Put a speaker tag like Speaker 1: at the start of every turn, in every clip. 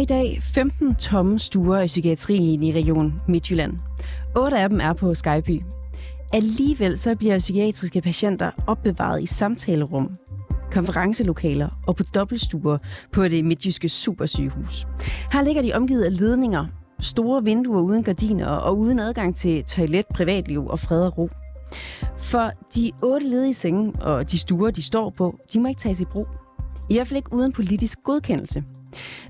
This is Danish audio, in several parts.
Speaker 1: Der i dag 15 tomme stuer i psykiatrien i Region Midtjylland. Otte af dem er på Skyby. Alligevel så bliver psykiatriske patienter opbevaret i samtalerum, konferencelokaler og på dobbeltstuer på det midtjyske supersygehus. Her ligger de omgivet af ledninger, store vinduer uden gardiner og uden adgang til toilet, privatliv og fred og ro. For de otte ledige senge og de stuer, de står på, de må ikke tages i brug. I hvert fald ikke uden politisk godkendelse.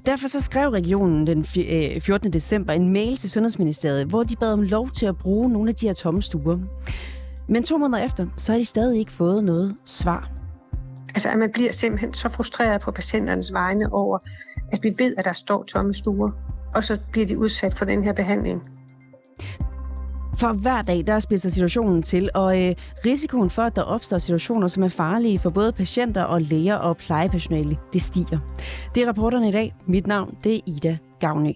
Speaker 1: Derfor så skrev regionen den 14. Øh, december en mail til Sundhedsministeriet, hvor de bad om lov til at bruge nogle af de her tomme stuer. Men to måneder efter, så har de stadig ikke fået noget svar.
Speaker 2: Altså, at man bliver simpelthen så frustreret på patienternes vegne over, at vi ved, at der står tomme stuer, og så bliver de udsat for den her behandling.
Speaker 1: For hver dag, der spidser situationen til, og øh, risikoen for, at der opstår situationer, som er farlige for både patienter og læger og plejepersonale, det stiger. Det er rapporterne i dag. Mit navn, det er Ida Gavnø.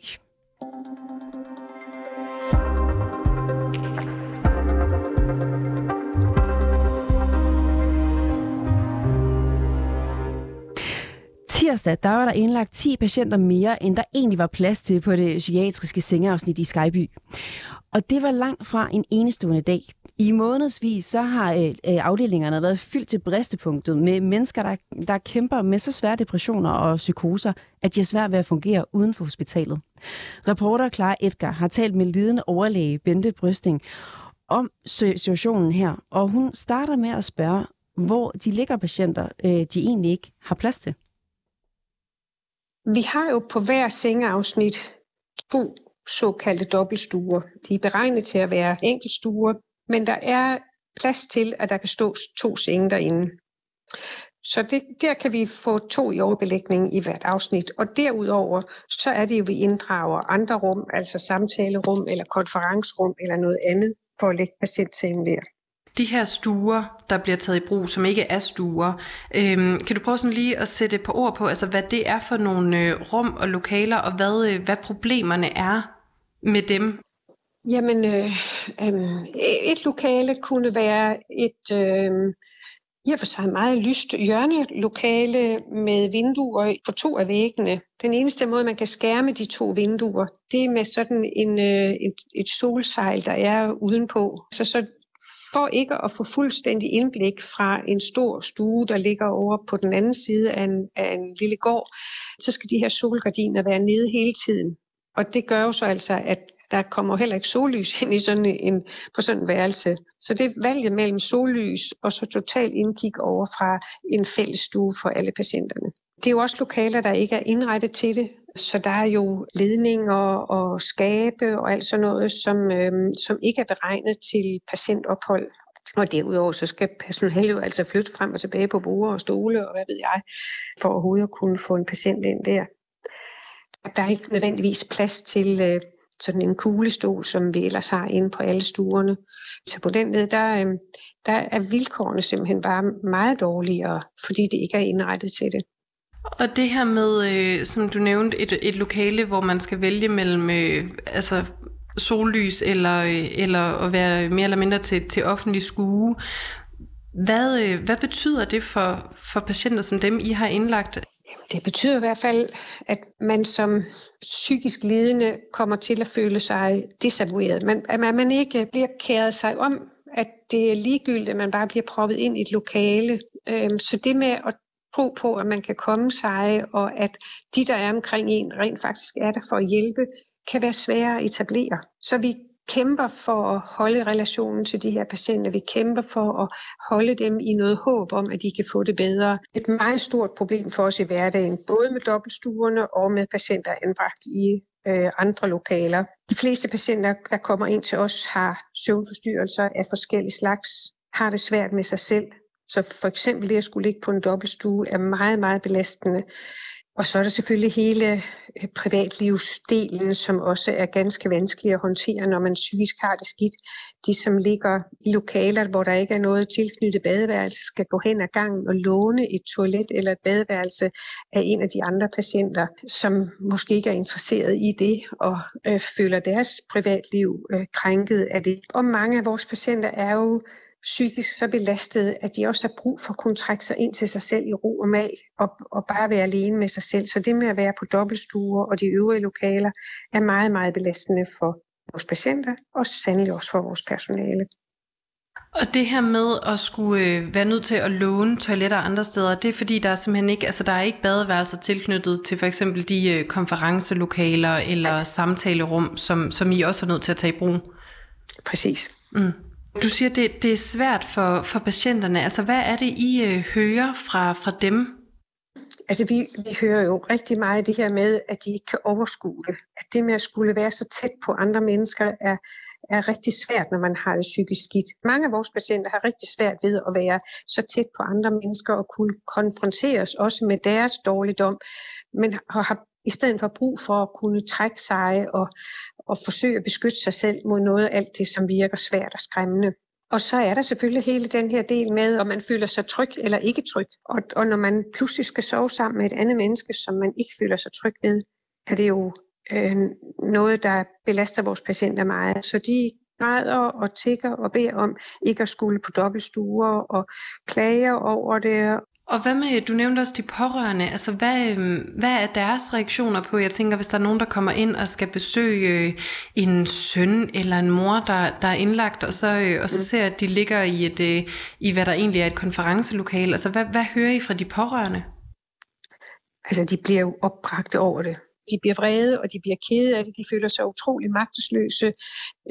Speaker 1: Tirsdag, der var der indlagt 10 patienter mere, end der egentlig var plads til på det psykiatriske sengeafsnit i Skyby. Og det var langt fra en enestående dag. I månedsvis så har øh, øh, afdelingerne været fyldt til bristepunktet med mennesker, der, der kæmper med så svære depressioner og psykoser, at de er svært ved at fungere uden for hospitalet. Reporter Clara Edgar har talt med lidende overlæge Bente Brysting om situationen her, og hun starter med at spørge, hvor de ligger patienter, øh, de egentlig ikke har plads til.
Speaker 2: Vi har jo på hver sengeafsnit to såkaldte dobbeltstuer. De er beregnet til at være enkeltstuer, men der er plads til, at der kan stå to senge derinde. Så det, der kan vi få to i overbelægning i hvert afsnit. Og derudover, så er det jo, at vi inddrager andre rum, altså samtalerum eller konferencerum eller noget andet, for at lægge patientsengen der.
Speaker 3: De her stuer, der bliver taget i brug, som ikke er stuer, øhm, kan du prøve sådan lige at sætte et par ord på, altså hvad det er for nogle øh, rum og lokaler, og hvad, øh, hvad problemerne er med dem?
Speaker 2: Jamen, øh, øh, et lokale kunne være et øh, i og for sig meget lyst hjørnelokale med vinduer på to af væggene. Den eneste måde, man kan skærme de to vinduer, det er med sådan en, øh, et, et solsejl, der er udenpå. Så, så for ikke at få fuldstændig indblik fra en stor stue, der ligger over på den anden side af en, af en lille gård, så skal de her solgardiner være nede hele tiden. Og det gør jo så altså, at der kommer heller ikke sollys ind i sådan en, på sådan en værelse. Så det er valget mellem sollys og så total indkig over fra en fælles stue for alle patienterne. Det er jo også lokaler, der ikke er indrettet til det, så der er jo ledninger og skabe og alt sådan noget, som, øh, som ikke er beregnet til patientophold. Og derudover så skal personalet jo altså flytte frem og tilbage på borde og stole og hvad ved jeg, for overhovedet at kunne få en patient ind der. Der er ikke nødvendigvis plads til øh, sådan en kuglestol, som vi ellers har inde på alle stuerne. Så på den led, der, øh, der er vilkårene simpelthen bare meget dårligere, fordi det ikke er indrettet til det.
Speaker 3: Og det her med, øh, som du nævnte, et, et lokale, hvor man skal vælge mellem øh, altså sollys eller, øh, eller at være mere eller mindre til, til offentlig skue. Hvad, øh, hvad betyder det for, for patienter som dem, I har indlagt?
Speaker 2: Det betyder i hvert fald, at man som psykisk lidende kommer til at føle sig desavoueret. Man, at man ikke bliver kæret sig om, at det er ligegyldigt, at man bare bliver proppet ind i et lokale. Øhm, så det med at tro på, at man kan komme sig, og at de, der er omkring en, rent faktisk er der for at hjælpe, kan være svære at etablere. Så vi kæmper for at holde relationen til de her patienter. Vi kæmper for at holde dem i noget håb om, at de kan få det bedre. Et meget stort problem for os i hverdagen, både med dobbeltstuerne og med patienter anbragt i øh, andre lokaler. De fleste patienter, der kommer ind til os, har søvnforstyrrelser af forskellige slags, har det svært med sig selv. Så for eksempel det at skulle ligge på en dobbeltstue er meget, meget belastende. Og så er der selvfølgelig hele øh, privatlivsdelen, som også er ganske vanskelig at håndtere, når man psykisk har det skidt. De, som ligger i lokaler, hvor der ikke er noget tilknyttet badeværelse, skal gå hen ad gangen og låne et toilet eller et badeværelse af en af de andre patienter, som måske ikke er interesseret i det og øh, føler deres privatliv øh, krænket af det. Og mange af vores patienter er jo psykisk så belastet, at de også har brug for at kunne trække sig ind til sig selv i ro og mag, og, og bare være alene med sig selv. Så det med at være på dobbeltstuer og de øvrige lokaler, er meget, meget belastende for vores patienter, og sandelig også for vores personale.
Speaker 3: Og det her med at skulle øh, være nødt til at låne toiletter andre steder, det er fordi, der er simpelthen ikke, altså der er ikke badeværelser tilknyttet til for eksempel de øh, konferencelokaler eller samtalerum, som, som I også er nødt til at tage i brug.
Speaker 2: Præcis.
Speaker 3: Mm. Du siger, det, det er svært for, for patienterne. Altså hvad er det, I øh, hører fra, fra dem?
Speaker 2: Altså vi, vi hører jo rigtig meget det her med, at de ikke kan overskue det. At det med at skulle være så tæt på andre mennesker er, er rigtig svært, når man har det psykisk skidt. Mange af vores patienter har rigtig svært ved at være så tæt på andre mennesker og kunne konfronteres også med deres dårligdom, men har i stedet for brug for at kunne trække sig og, og forsøge at beskytte sig selv mod noget af alt det, som virker svært og skræmmende. Og så er der selvfølgelig hele den her del med, om man føler sig tryg eller ikke tryg. Og, og når man pludselig skal sove sammen med et andet menneske, som man ikke føler sig tryg ved, er det jo øh, noget, der belaster vores patienter meget. Så de græder og tigger og beder om ikke at skulle på dobbeltstuer og klager over det.
Speaker 3: Og hvad med, du nævnte også de pårørende, altså hvad, øhm, hvad er deres reaktioner på? Jeg tænker, hvis der er nogen, der kommer ind og skal besøge øh, en søn eller en mor, der, der er indlagt, og så, øh, og så mm. ser at de ligger i, et, øh, i, hvad der egentlig er et konferencelokale. Altså hvad, hvad hører I fra de pårørende?
Speaker 2: Altså de bliver jo opbragte over det. De bliver vrede, og de bliver kede af det. De føler sig utrolig magtesløse.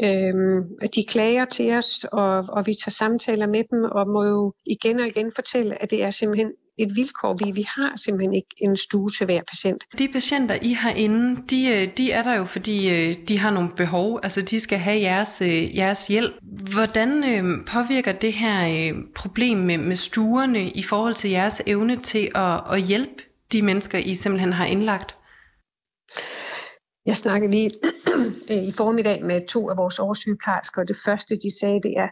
Speaker 2: Øhm, de klager til os, og, og vi tager samtaler med dem, og må jo igen og igen fortælle, at det er simpelthen et vilkår. Vi, vi har simpelthen ikke en stue til hver patient.
Speaker 3: De patienter, I har inde, de, øh, de er der jo, fordi øh, de har nogle behov. Altså, de skal have jeres, øh, jeres hjælp. Hvordan påvirker det her problem med, med stuerne i forhold til jeres evne til at, at hjælpe de mennesker, I simpelthen har indlagt?
Speaker 2: Jeg snakkede lige øh, i formiddag med to af vores oversygeplejersker, og det første, de sagde, det er,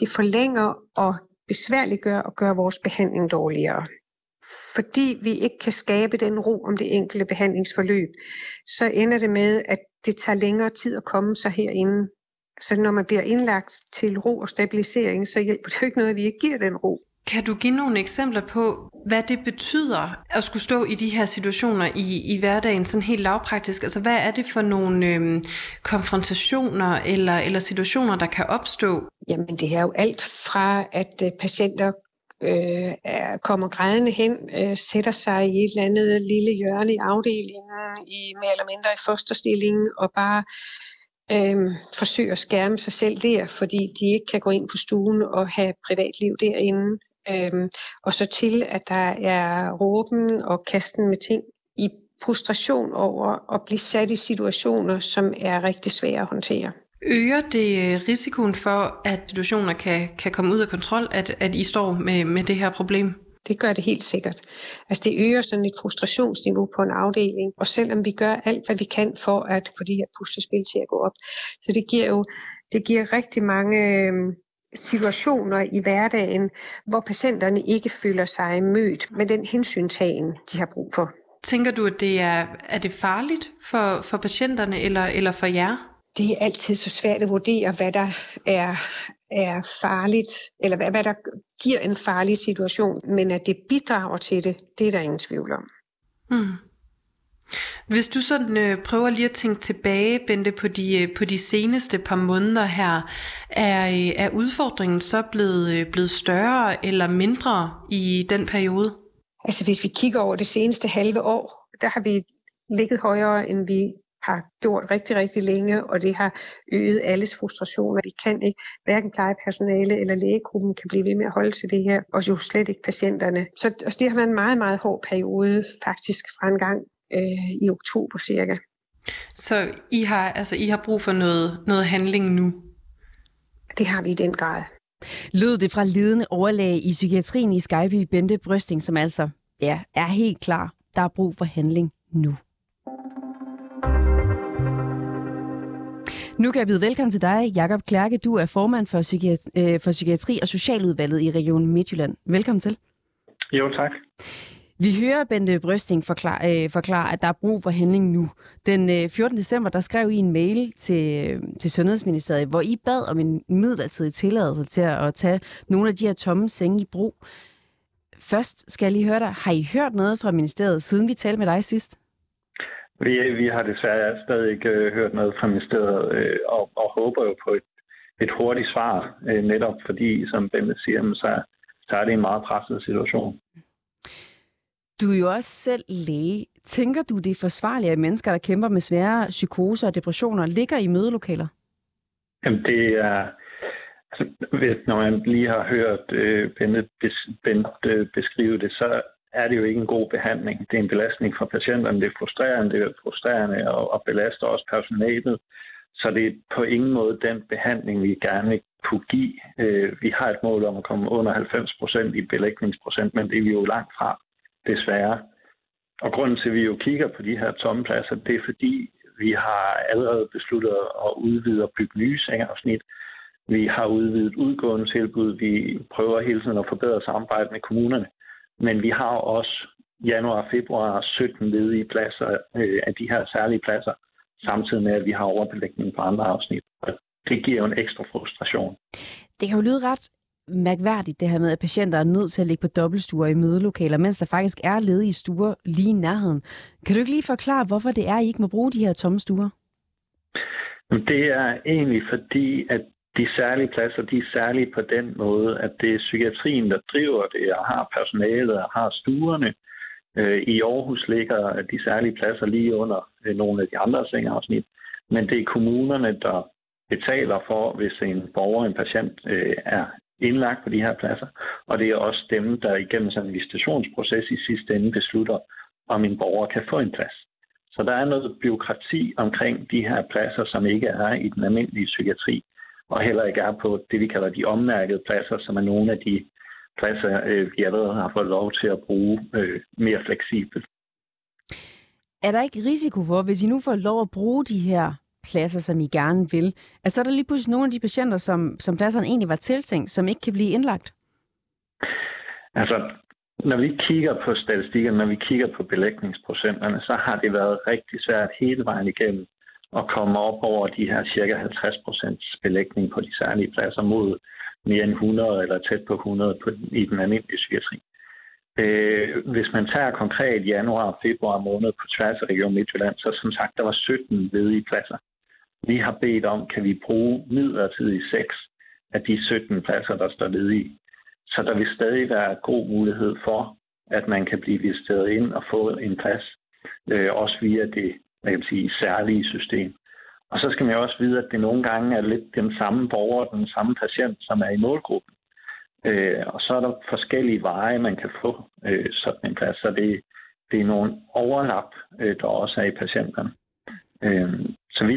Speaker 2: det forlænger og besværliggør og gør vores behandling dårligere. Fordi vi ikke kan skabe den ro om det enkelte behandlingsforløb, så ender det med, at det tager længere tid at komme sig herinde. Så når man bliver indlagt til ro og stabilisering, så hjælper det jo ikke noget, at vi ikke giver den ro.
Speaker 3: Kan du give nogle eksempler på, hvad det betyder at skulle stå i de her situationer i, i hverdagen, sådan helt lavpraktisk? Altså, hvad er det for nogle øhm, konfrontationer eller, eller situationer, der kan opstå?
Speaker 2: Jamen, det er jo alt fra, at øh, patienter øh, er, kommer grædende hen, øh, sætter sig i et eller andet lille hjørne i afdelingen, i mere eller mindre i fosterstillingen, og bare øh, forsøger at skærme sig selv der, fordi de ikke kan gå ind på stuen og have privatliv derinde. Øhm, og så til, at der er råben og kasten med ting i frustration over at blive sat i situationer, som er rigtig svære at håndtere.
Speaker 3: Øger det øh, risikoen for, at situationer kan, kan komme ud af kontrol, at, at I står med, med det her problem?
Speaker 2: Det gør det helt sikkert. Altså det øger sådan et frustrationsniveau på en afdeling, og selvom vi gør alt, hvad vi kan for at få de her puslespil til at gå op, så det giver jo det giver rigtig mange øhm, situationer i hverdagen, hvor patienterne ikke føler sig mødt med den hensyntagen, de har brug for.
Speaker 3: Tænker du, at det er, er det farligt for, for patienterne eller, eller for jer?
Speaker 2: Det er altid så svært at vurdere, hvad der er, er farligt, eller hvad, hvad der giver en farlig situation, men at det bidrager til det, det er der ingen tvivl om. Mm.
Speaker 3: Hvis du sådan øh, prøver lige at tænke tilbage, Bente, på de, øh, på de seneste par måneder her, er, øh, er udfordringen så blevet, øh, blevet større eller mindre i den periode?
Speaker 2: Altså hvis vi kigger over det seneste halve år, der har vi ligget højere, end vi har gjort rigtig, rigtig længe, og det har øget alles frustrationer. Vi kan ikke, hverken plejepersonale eller lægegruppen kan blive ved med at holde til det her, og jo slet ikke patienterne. Så altså, det har været en meget, meget hård periode faktisk fra en gang øh, i oktober cirka.
Speaker 3: Så I har, altså, I har brug for noget, noget handling nu?
Speaker 2: Det har vi i den grad.
Speaker 1: Lød det fra ledende overlæge i psykiatrien i Skyby, Bente Brøsting, som altså ja, er helt klar. Der er brug for handling nu. Nu kan jeg byde velkommen til dig, Jakob Klærke. Du er formand for, psykiatri, øh, for Psykiatri og Socialudvalget i Region Midtjylland. Velkommen til.
Speaker 4: Jo, tak.
Speaker 1: Vi hører Bente Brøsting forklare, øh, forklare, at der er brug for handling nu. Den øh, 14. december, der skrev I en mail til, øh, til Sundhedsministeriet, hvor I bad om en midlertidig tilladelse til at, at tage nogle af de her tomme senge i brug. Først skal jeg lige høre dig. Har I hørt noget fra ministeriet, siden vi talte med dig sidst?
Speaker 4: Vi, vi har desværre stadig ikke øh, hørt noget fra ministeriet, øh, og, og håber jo på et, et hurtigt svar, øh, netop fordi, som Bente siger, så, så er det en meget presset situation.
Speaker 1: Du er jo også selv læge. Tænker du, det er forsvarligt, at mennesker, der kæmper med svære psykoser og depressioner, ligger i mødelokaler?
Speaker 4: Jamen, det er... Altså, når man lige har hørt øh, Bente, bes, øh, beskrive det, så er det jo ikke en god behandling. Det er en belastning for patienterne, det er frustrerende, det er frustrerende og, og belaster også personalet. Så det er på ingen måde den behandling, vi gerne vil kunne give. Øh, vi har et mål om at komme under 90 procent i belægningsprocent, men det er vi jo langt fra desværre. Og grunden til, at vi jo kigger på de her tomme pladser, det er fordi, vi har allerede besluttet at udvide og bygge nye sengeafsnit. Vi har udvidet udgående tilbud. Vi prøver hele tiden at forbedre samarbejdet med kommunerne. Men vi har også januar og februar 17 ledige pladser øh, af de her særlige pladser, samtidig med, at vi har overbelægning på andre afsnit. Og det giver jo en ekstra frustration.
Speaker 1: Det kan jo lyde ret mærkværdigt, det her med, at patienter er nødt til at ligge på dobbeltstuer i mødelokaler, mens der faktisk er ledige stuer lige i nærheden. Kan du ikke lige forklare, hvorfor det er, at I ikke må bruge de her tomme stuer?
Speaker 4: Det er egentlig fordi, at de særlige pladser, de er særlige på den måde, at det er psykiatrien, der driver det, og har personalet, og har stuerne. Øh, I Aarhus ligger de særlige pladser lige under øh, nogle af de andre sengeafsnit, men det er kommunerne, der betaler for, hvis en borger, en patient, øh, er indlagt på de her pladser, og det er også dem, der igennem sådan en visitationsproces i sidste ende beslutter, om en borger kan få en plads. Så der er noget byråkrati omkring de her pladser, som ikke er i den almindelige psykiatri, og heller ikke er på det, vi kalder de ommærkede pladser, som er nogle af de pladser, øh, vi allerede har fået lov til at bruge øh, mere fleksibelt.
Speaker 1: Er der ikke risiko for, hvis I nu får lov at bruge de her pladser, som I gerne vil. Altså, er der lige pludselig nogle af de patienter, som, som pladserne egentlig var tiltænkt, som ikke kan blive indlagt?
Speaker 4: Altså, når vi kigger på statistikkerne, når vi kigger på belægningsprocenterne, så har det været rigtig svært hele vejen igennem at komme op over de her cirka 50 procents belægning på de særlige pladser mod mere end 100 eller tæt på 100 på, i den almindelige psykiatri. Øh, hvis man tager konkret januar og februar måned på tværs af Region Midtjylland, så som sagt, der var 17 ledige pladser. Vi har bedt om, kan vi bruge midlertidigt 6 af de 17 pladser, der står ledige. Så der vil stadig være god mulighed for, at man kan blive visiteret ind og få en plads, øh, også via det man kan sige, særlige system. Og så skal man jo også vide, at det nogle gange er lidt den samme borger, den samme patient, som er i målgruppen. Øh, og så er der forskellige veje, man kan få øh, sådan en plads. Så det, det er nogle overlap, øh, der også er i patienterne. Øh, så vi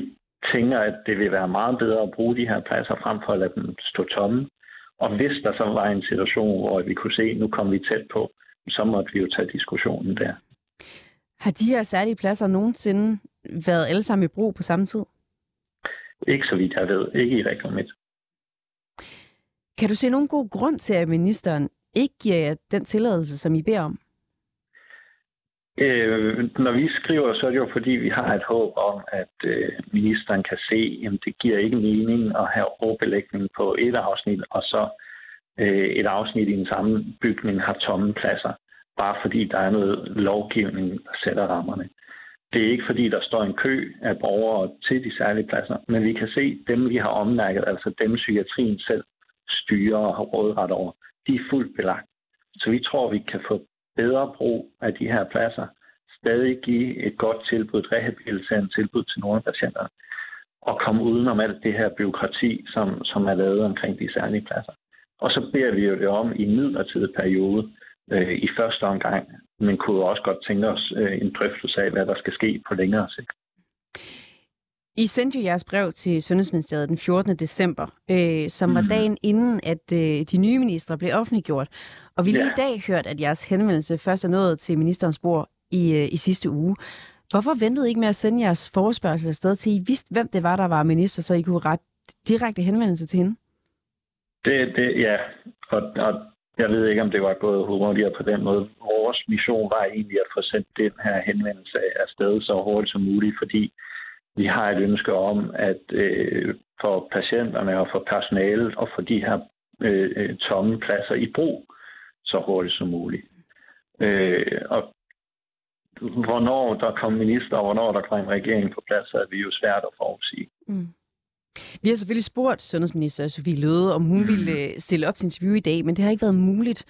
Speaker 4: tænker, at det vil være meget bedre at bruge de her pladser frem for at lade dem stå tomme. Og hvis der så var en situation, hvor vi kunne se, at nu kom vi tæt på, så måtte vi jo tage diskussionen der.
Speaker 1: Har de her særlige pladser nogensinde været alle sammen i brug på samme tid?
Speaker 4: Ikke så vidt jeg ved. Ikke i Region Midt.
Speaker 1: Kan du se nogen god grund til, at ministeren ikke giver jer den tilladelse, som I beder om?
Speaker 4: Øh, når vi skriver, så er det jo fordi, vi har et håb om, at øh, ministeren kan se, at det giver ikke mening at have overbelægning på et afsnit, og så øh, et afsnit i en samme bygning har tomme pladser, bare fordi der er noget lovgivning, der sætter rammerne. Det er ikke fordi, der står en kø af borgere til de særlige pladser, men vi kan se dem, vi har ommærket, altså dem psykiatrien selv styrer og har rådret over, de er fuldt belagt. Så vi tror, vi kan få bedre brug af de her pladser, stadig give et godt tilbud, et rehabiliterende tilbud til nogle af patienterne, og komme udenom alt det her byråkrati, som, som er lavet omkring de særlige pladser. Og så beder vi jo det om i en midlertidig periode øh, i første omgang, men kunne også godt tænke os øh, en drøftelse af, hvad der skal ske på længere sigt.
Speaker 1: I sendte jo jeres brev til Sundhedsministeriet den 14. december, øh, som mm. var mhm. dagen inden, at øh, de nye ministre blev offentliggjort. Og vi har ja. i dag hørt, at jeres henvendelse først er nået til ministerens bord i, øh, i sidste uge. Hvorfor ventede I ikke med at sende jeres forespørgsel afsted til, I vidste, hvem det var, der var minister, så I kunne rette direkte henvendelse til hende?
Speaker 4: Det, det ja, og, og jeg ved ikke, om det var gået hurtigere på den måde. Vores mission var egentlig at få sendt den her henvendelse afsted så hurtigt som muligt, fordi vi har et ønske om, at øh, for patienterne og for personalet og for de her øh, øh tomme pladser i brug så hurtigt som muligt. Øh, og hvornår der kom minister, og hvornår der kom en regering på plads, er vi jo svært at forudsige. Mm.
Speaker 1: Vi har selvfølgelig spurgt sundhedsminister Sofie Løde, om hun ville øh, stille op til interview i dag, men det har ikke været muligt.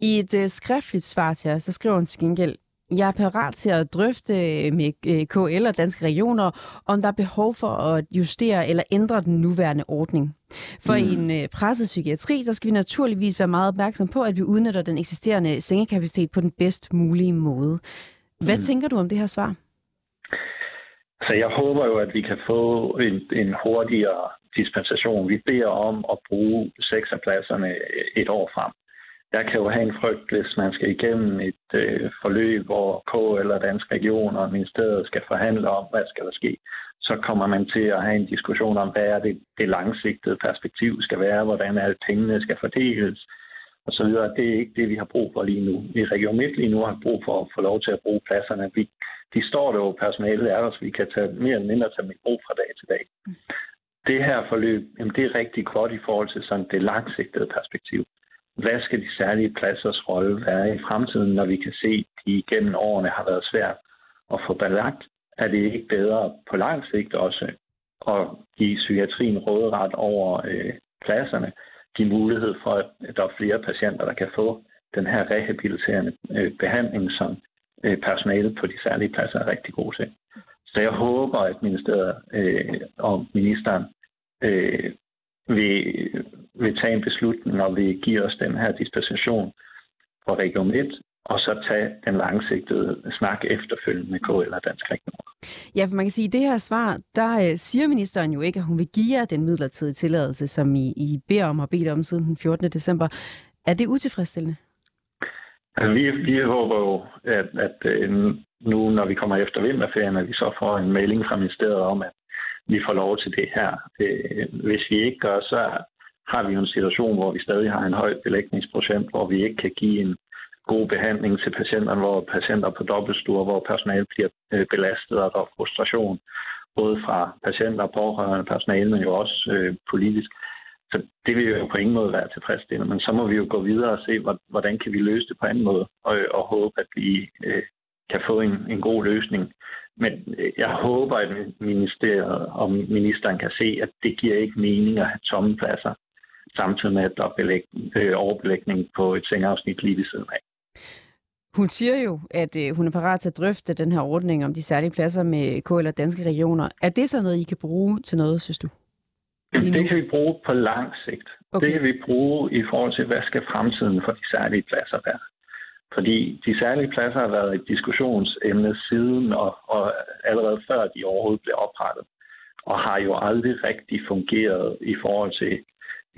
Speaker 1: I et uh, skriftligt svar til os, så skriver hun til gengæld, jeg er parat til at drøfte med øh, KL og danske regioner, om der er behov for at justere eller ændre den nuværende ordning. For mm. i en uh, presset psykiatri, så skal vi naturligvis være meget opmærksom på, at vi udnytter den eksisterende sengekapacitet på den bedst mulige måde. Hvad mm. tænker du om det her svar?
Speaker 4: Så jeg håber jo, at vi kan få en, en hurtigere dispensation. Vi beder om at bruge seks af pladserne et år frem. Jeg kan jo have en frygt, hvis man skal igennem et øh, forløb, hvor K eller Dansk Region og Ministeriet skal forhandle om, hvad skal der ske. Så kommer man til at have en diskussion om, hvad er det, det langsigtede perspektiv skal være, hvordan er det, pengene skal fordeles, og så videre. Det er ikke det, vi har brug for lige nu. I Region Midt lige nu har brug for at få lov til at bruge pladserne. Vi, de står der jo, personalet er der, så vi kan tage mere eller mindre tage mit brug fra dag til dag. Mm. Det her forløb, jamen det er rigtig godt i forhold til sådan det langsigtede perspektiv. Hvad skal de særlige pladsers rolle være i fremtiden, når vi kan se, at de igennem årene har været svært at få belagt? Er det ikke bedre på lang sigt også at give psykiatrien råderet over øh, pladserne, give mulighed for, at der er flere patienter, der kan få den her rehabiliterende øh, behandling, som øh, personalet på de særlige pladser er rigtig gode til. Så jeg håber, at ministeriet øh, og ministeren øh, vil, vil tage en beslutning og vil give os den her dispensation for Region 1, og så tage den langsigtede snak efterfølgende med KL og Dansk Region.
Speaker 1: Ja, for man kan sige, at i det her svar, der øh, siger ministeren jo ikke, at hun vil give jer den midlertidige tilladelse, som I, I beder om og bedt om siden den 14. december. Er det utilfredsstillende?
Speaker 4: Altså, vi, vi håber jo, at, at øh, nu, når vi kommer efter vinterferien, at vi så får en mailing fra ministeriet om, at vi får lov til det her. Øh, hvis vi ikke gør, så har vi jo en situation, hvor vi stadig har en høj belægningsprocent, hvor vi ikke kan give en god behandling til patienterne, hvor patienter på dobbeltstuer, hvor personale bliver øh, belastet, og der er frustration, både fra patienter, pårørende, personale, men jo også øh, politisk. Så det vil jo på ingen måde være tilfredsstillende, men så må vi jo gå videre og se, hvordan kan vi løse det på anden måde, og, øh, og håbe, at vi øh, kan få en, en god løsning. Men øh, jeg håber, at ministeriet og ministeren kan se, at det giver ikke mening at have tomme pladser, samtidig med, at der er øh, overbelægning på et sengeafsnit lige ved siden af.
Speaker 1: Hun siger jo, at øh, hun er parat til at drøfte den her ordning om de særlige pladser med KL og danske regioner. Er det så noget, I kan bruge til noget, synes du?
Speaker 4: Jamen, det kan vi bruge på lang sigt. Okay. Det kan vi bruge i forhold til, hvad skal fremtiden for de særlige pladser være. Fordi de særlige pladser har været et diskussionsemne siden og, og allerede før de overhovedet blev oprettet. Og har jo aldrig rigtig fungeret i forhold til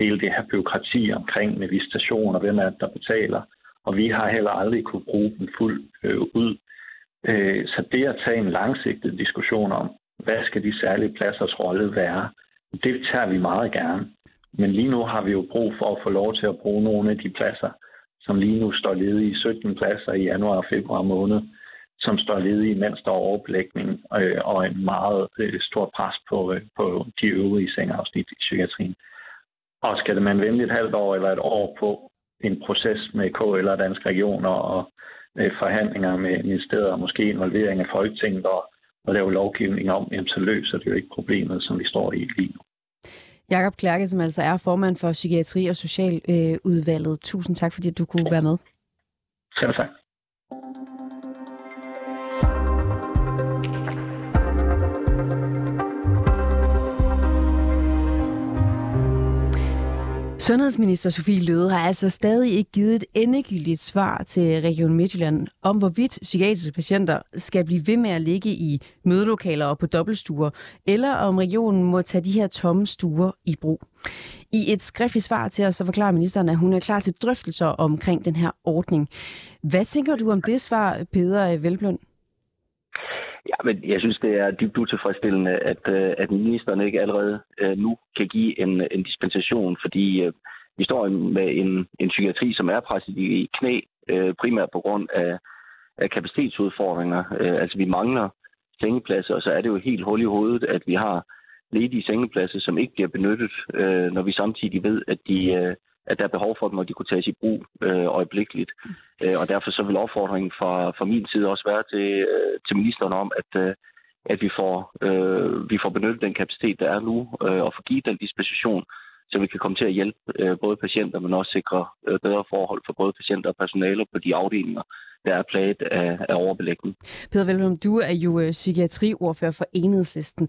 Speaker 4: hele det her byråkrati omkring med visitation og hvem er det, der betaler. Og vi har heller aldrig kunne bruge den fuldt øh, ud. Øh, så det at tage en langsigtet diskussion om, hvad skal de særlige pladsers rolle være, det tager vi meget gerne. Men lige nu har vi jo brug for at få lov til at bruge nogle af de pladser, som lige nu står ledige 17 pladser i januar og februar måned, som står ledige, mens der er overbelægning øh, og en meget øh, stor pres på, øh, på de øvrige sengeafsnit i psykiatrien. Og skal man vente et halvt år eller et år på en proces med KL og danske regioner og øh, forhandlinger med ministeriet og måske involvering af Folketinget og, og lave lovgivning om, jamen, så løser det jo ikke problemet, som vi står i lige nu.
Speaker 1: Jakob Klærke, som altså er formand for Psykiatri- og Socialudvalget. Tusind tak, fordi du kunne være med.
Speaker 4: Selv tak.
Speaker 1: Sundhedsminister Sofie Løde har altså stadig ikke givet et endegyldigt svar til Region Midtjylland om, hvorvidt psykiatriske patienter skal blive ved med at ligge i mødelokaler og på dobbeltstuer, eller om regionen må tage de her tomme stuer i brug. I et skriftligt svar til os, så forklarer ministeren, at hun er klar til drøftelser omkring den her ordning. Hvad tænker du om det svar, Peder Velblund?
Speaker 5: Ja, men jeg synes, det er dybt utilfredsstillende, at, øh, at ministeren ikke allerede øh, nu kan give en, en dispensation, fordi øh, vi står med en, en psykiatri, som er presset i knæ, primært på grund af, af kapacitetsudfordringer. Altså vi mangler sengepladser, og så er det jo helt hul i hovedet, at vi har ledige sengepladser, som ikke bliver benyttet, når vi samtidig ved, at de, at der er behov for dem, og de kunne tages i brug øh, øjeblikkeligt. Øh, og derfor så vil opfordringen fra, fra min side også være til, øh, til ministeren om, at, øh, at vi, får, øh, vi får benyttet den kapacitet, der er nu, øh, og får givet den disposition, så vi kan komme til at hjælpe øh, både patienter, men også sikre øh, bedre forhold for både patienter og personale på de afdelinger, der er plaget af, af overbelægning.
Speaker 1: Peter Velblom, du er jo øh, psykiatriordfører for Enhedslisten.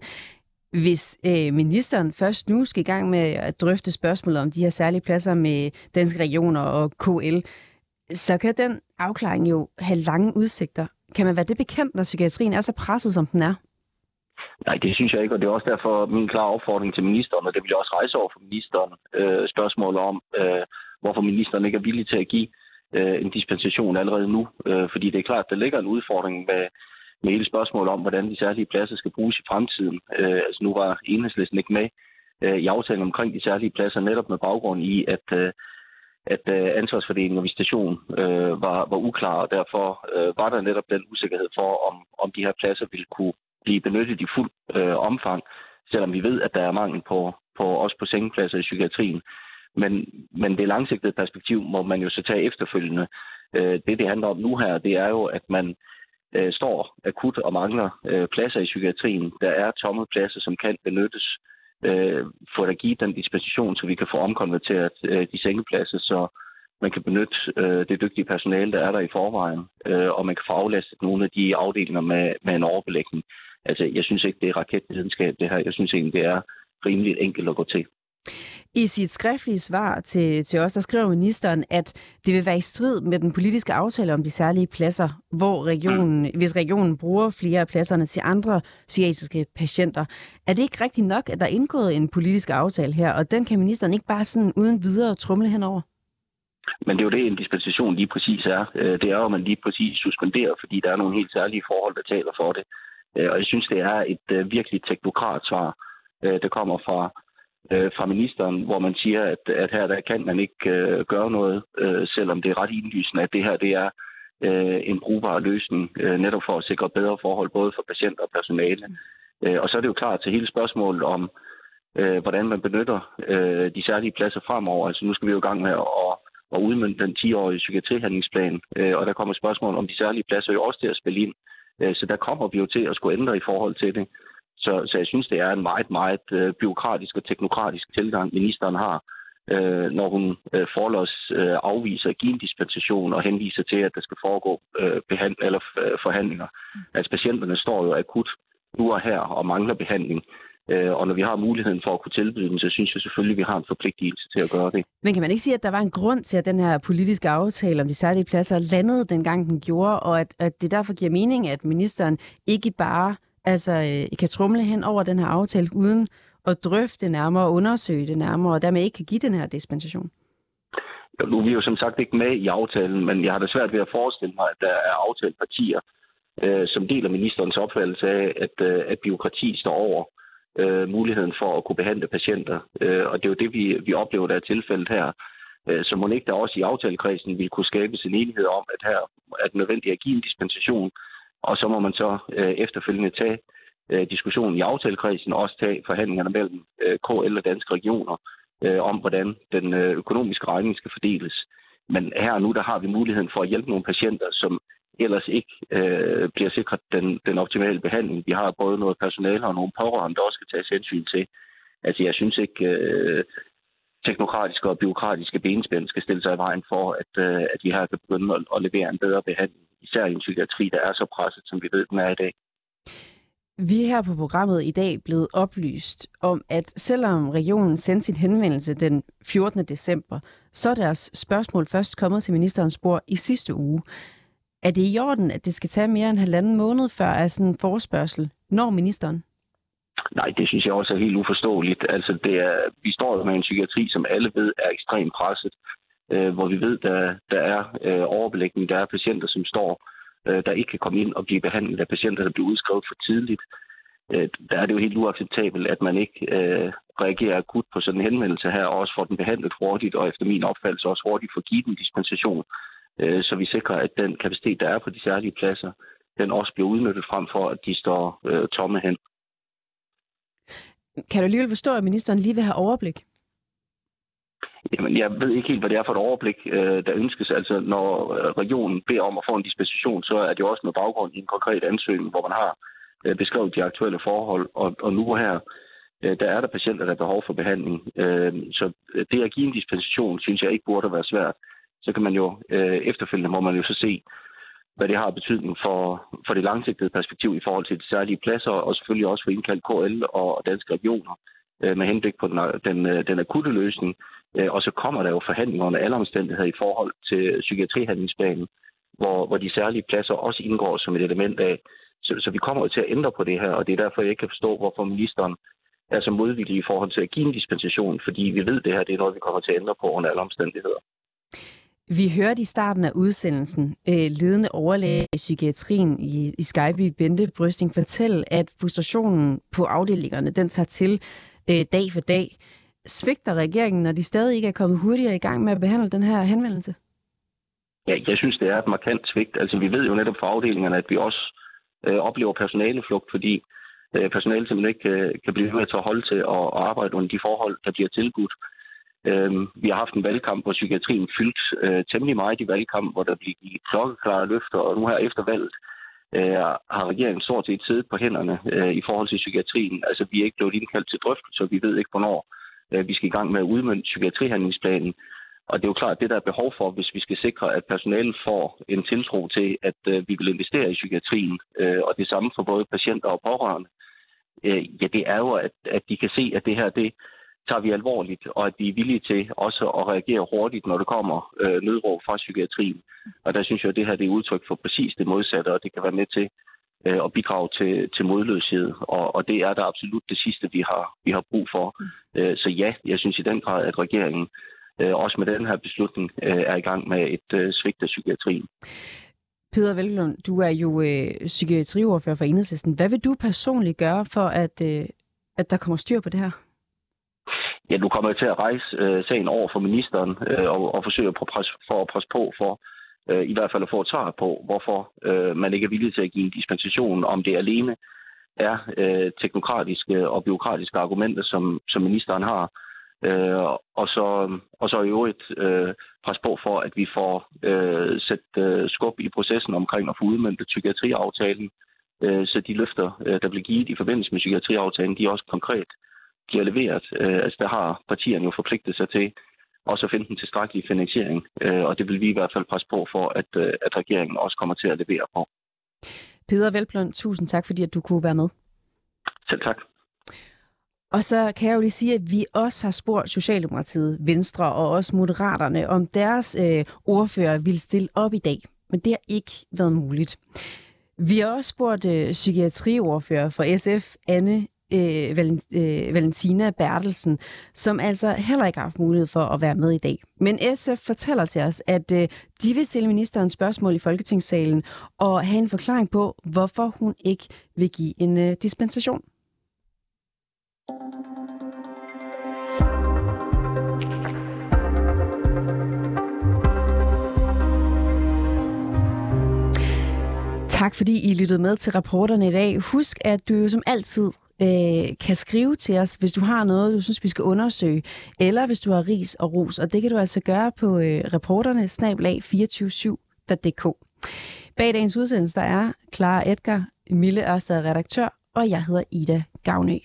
Speaker 1: Hvis øh, ministeren først nu skal i gang med at drøfte spørgsmålet om de her særlige pladser med danske regioner og KL, så kan den afklaring jo have lange udsigter. Kan man være det bekendt, når psykiatrien er så presset, som den er?
Speaker 5: Nej, det synes jeg ikke, og det er også derfor min klare opfordring til ministeren, og det vil jeg også rejse over for ministeren, øh, spørgsmålet om, øh, hvorfor ministeren ikke er villig til at give øh, en dispensation allerede nu. Øh, fordi det er klart, at der ligger en udfordring med, med hele spørgsmålet om, hvordan de særlige pladser skal bruges i fremtiden. Øh, altså nu var enhedslisten ikke med øh, i aftalen omkring de særlige pladser, netop med baggrund i, at, øh, at øh, ansvarsfordelingen og visitation øh, var, var uklar, og derfor øh, var der netop den usikkerhed for, om, om de her pladser ville kunne blive benyttet i fuld øh, omfang, selvom vi ved, at der er mangel på, på også på sengepladser i psykiatrien. Men, men det langsigtede perspektiv må man jo så tage efterfølgende. Øh, det, det handler om nu her, det er jo, at man øh, står akut og mangler øh, pladser i psykiatrien. Der er tomme pladser, som kan benyttes øh, for at give den dispensation, så vi kan få omkonverteret øh, de sengepladser, så man kan benytte øh, det dygtige personale, der er der i forvejen, øh, og man kan få aflastet nogle af de afdelinger med, med en overbelægning. Altså, jeg synes ikke, det er raketvidenskab, det her. Jeg synes egentlig, det er rimeligt enkelt at gå til.
Speaker 1: I sit skriftlige svar til, til os, der skriver ministeren, at det vil være i strid med den politiske aftale om de særlige pladser, hvor regionen, mm. hvis regionen bruger flere af pladserne til andre psykiatriske patienter. Er det ikke rigtigt nok, at der er indgået en politisk aftale her, og den kan ministeren ikke bare sådan uden videre trumle henover?
Speaker 5: Men det er jo det, en dispensation lige præcis er. Øh, det er jo, at man lige præcis suspenderer, fordi der er nogle helt særlige forhold, der taler for det. Øh, og jeg synes, det er et øh, virkelig teknokrat svar, der kommer fra, Øh, fra ministeren, hvor man siger, at, at her der kan man ikke øh, gøre noget, øh, selvom det er ret indlysende, at det her det er en brugbar løsning, netop for at sikre bedre forhold både for patienter og personale. Og så er det jo klart til hele spørgsmålet om, hvordan man benytter de særlige pladser fremover. Altså nu skal vi jo i gang med at og udmønte den 10-årige psykiatrihandlingsplan. Øh, og der kommer spørgsmål om de særlige pladser jo også til at spille ind. Øh, så der kommer vi jo til at skulle ændre i forhold til det. Så, så jeg synes, det er en meget, meget øh, byråkratisk og teknokratisk tilgang, ministeren har, øh, når hun øh, forløs øh, afviser at give en dispensation og henviser til, at der skal foregå øh, behand- eller øh, forhandlinger. Altså patienterne står jo akut nu og her og mangler behandling. Øh, og når vi har muligheden for at kunne tilbyde den, så synes jeg selvfølgelig, at vi har en forpligtelse til at gøre det.
Speaker 1: Men kan man ikke sige, at der var en grund til, at den her politiske aftale om de særlige pladser landede dengang den gjorde, og at, at det derfor giver mening, at ministeren ikke bare altså, øh, kan trumle hen over den her aftale uden at drøfte det nærmere og undersøge det nærmere, og dermed ikke kan give den her dispensation?
Speaker 5: Nu er vi jo som sagt ikke med i aftalen, men jeg har da svært ved at forestille mig, at der er aftalt partier, øh, som deler ministerens opfattelse af, at, øh, at byråkrati står over øh, muligheden for at kunne behandle patienter. Øh, og det er jo det, vi, vi oplever, der er tilfældet her. Øh, så må ikke der også i aftalekredsen vil kunne skabes en enighed om, at her er det nødvendigt at give en dispensation, og så må man så øh, efterfølgende tage øh, diskussionen i aftalekredsen, også tage forhandlingerne mellem øh, KL og danske regioner øh, om, hvordan den øh, økonomiske regning skal fordeles. Men her og nu, der har vi muligheden for at hjælpe nogle patienter, som ellers ikke øh, bliver sikret den, den optimale behandling. Vi har både noget personale og nogle pårørende, der også skal tages hensyn til. Altså, jeg synes ikke, øh, teknokratiske og byråkratiske benspænd skal stille sig i vejen for, at, øh, at vi her kan begynde at, at levere en bedre behandling, især i en psykiatri, der er så presset, som vi ved, den er i dag.
Speaker 1: Vi er her på programmet i dag blevet oplyst om, at selvom regionen sendte sin henvendelse den 14. december, så er deres spørgsmål først kommet til ministerens bord i sidste uge. Er det i orden, at det skal tage mere end halvanden måned før sådan en forespørgsel Når ministeren?
Speaker 5: Nej, det synes jeg også er helt uforståeligt. Altså, det er, vi står med en psykiatri, som alle ved er ekstremt presset, øh, hvor vi ved, der, der er øh, overbelægning, der er patienter, som står, øh, der ikke kan komme ind og blive behandlet af patienter, der bliver udskrevet for tidligt. øh, der er det jo helt uacceptabelt, at man ikke øh, reagerer akut på sådan en henvendelse her, og også får den behandlet hurtigt, og efter min opfattelse også hurtigt får givet en dispensation, øh, så vi sikrer, at den kapacitet, der er på de særlige pladser, den også bliver udnyttet frem for, at de står øh, tomme hen.
Speaker 1: Kan du alligevel forstå, at ministeren lige vil have overblik?
Speaker 5: Jamen, jeg ved ikke helt, hvad det er for et overblik, øh, der ønskes. Altså, når øh, regionen beder om at få en dispensation, så er det jo også med baggrund i en konkret ansøgning, hvor man har øh, beskrevet de aktuelle forhold. Og, og nu her, der er der patienter, der har behov for behandling. Så det at give en dispensation, synes jeg ikke burde være svært. Så kan man jo efterfølgende, må man jo så se, hvad det har betydning for, for det langsigtede perspektiv i forhold til de særlige pladser, og selvfølgelig også for indkaldt KL og danske regioner øh, med henblik på den, den, øh, den akutte løsning. Øh, og så kommer der jo forhandlinger under alle omstændigheder i forhold til psykiatrihandlingsplanen, hvor, hvor de særlige pladser også indgår som et element af. Så, så vi kommer jo til at ændre på det her, og det er derfor, jeg ikke kan forstå, hvorfor ministeren er så modvillig i forhold til at give en dispensation, fordi vi ved, at det her det er noget, vi kommer til at ændre på under alle omstændigheder.
Speaker 1: Vi hørte i starten af udsendelsen øh, ledende overlæge i psykiatrien i, i Bente Brysting, fortælle, at frustrationen på afdelingerne, den tager til øh, dag for dag. Svigter regeringen, når de stadig ikke er kommet hurtigere i gang med at behandle den her henvendelse?
Speaker 5: Ja, jeg synes, det er et markant svigt. Altså, vi ved jo netop fra afdelingerne, at vi også øh, oplever personaleflugt, fordi øh, personalet simpelthen ikke øh, kan blive med at at holde til at, at arbejde under de forhold, der bliver tilbudt. Øh, Øhm, vi har haft en valgkamp, hvor psykiatrien fyldt øh, temmelig meget i valgkamp, hvor der blev givet klokkeklare løfter, og nu her efter valget øh, har regeringen stort set siddet på hænderne øh, i forhold til psykiatrien. Altså, vi er ikke blevet indkaldt til drøftelser, vi ved ikke, hvornår øh, vi skal i gang med at udmønte psykiatrihandlingsplanen. Og det er jo klart, at det der er behov for, hvis vi skal sikre, at personalet får en tiltro til, at øh, vi vil investere i psykiatrien, øh, og det samme for både patienter og pårørende, øh, ja, det er jo, at, at de kan se, at det her, det tager vi alvorligt, og at vi er villige til også at reagere hurtigt, når det kommer øh, nødråb fra psykiatrien. Og der synes jeg, at det her det er udtryk for præcis det modsatte, og det kan være med til øh, at bidrage til, til modløshed. Og, og det er der absolut det sidste, vi har, vi har brug for. Øh, så ja, jeg synes i den grad, at regeringen øh, også med den her beslutning øh, er i gang med et øh, svigt af psykiatrien.
Speaker 1: Peter Velklund, du er jo øh, psykiatriordfører for Enhedslisten. Hvad vil du personligt gøre for, at, øh, at der kommer styr på det her?
Speaker 5: Ja, nu kommer jeg til at rejse øh, sagen over for ministeren øh, og, og forsøge at presse, for at presse på for øh, i hvert fald at få et svar på, hvorfor øh, man ikke er villig til at give en dispensation, om det alene er øh, teknokratiske og byråkratiske argumenter, som, som ministeren har. Øh, og, så, og så i øvrigt øh, presse på for, at vi får øh, sat øh, skub i processen omkring at få udmyndtet psykiatriaftalen, øh, så de løfter, øh, der bliver givet i forbindelse med psykiatriaftalen, de er også konkret bliver leveret. Øh, altså der har partierne jo forpligtet sig til også at finde den tilstrækkelige finansiering, øh, og det vil vi i hvert fald presse på for, at, øh, at regeringen også kommer til at levere på.
Speaker 1: Peder Velblom, tusind tak, fordi at du kunne være med.
Speaker 5: Selv tak.
Speaker 1: Og så kan jeg jo lige sige, at vi også har spurgt Socialdemokratiet, Venstre og også Moderaterne, om deres øh, ordfører vil stille op i dag. Men det har ikke været muligt. Vi har også spurgt øh, psykiatriordfører for SF, Anne øh, øh, Valentina Bertelsen, som altså heller ikke har haft mulighed for at være med i dag. Men SF fortæller til os, at øh, de vil stille ministeren spørgsmål i Folketingssalen og have en forklaring på, hvorfor hun ikke vil give en øh, dispensation. Tak fordi I lyttede med til rapporterne i dag. Husk, at du som altid øh, kan skrive til os, hvis du har noget, du synes, vi skal undersøge, eller hvis du har ris og ros. Og det kan du altså gøre på øh, reporterne snablag 247.dk. Bag dagens udsendelse, der er Clara Edgar, Mille Ørsted redaktør, og jeg hedder Ida Gavnø.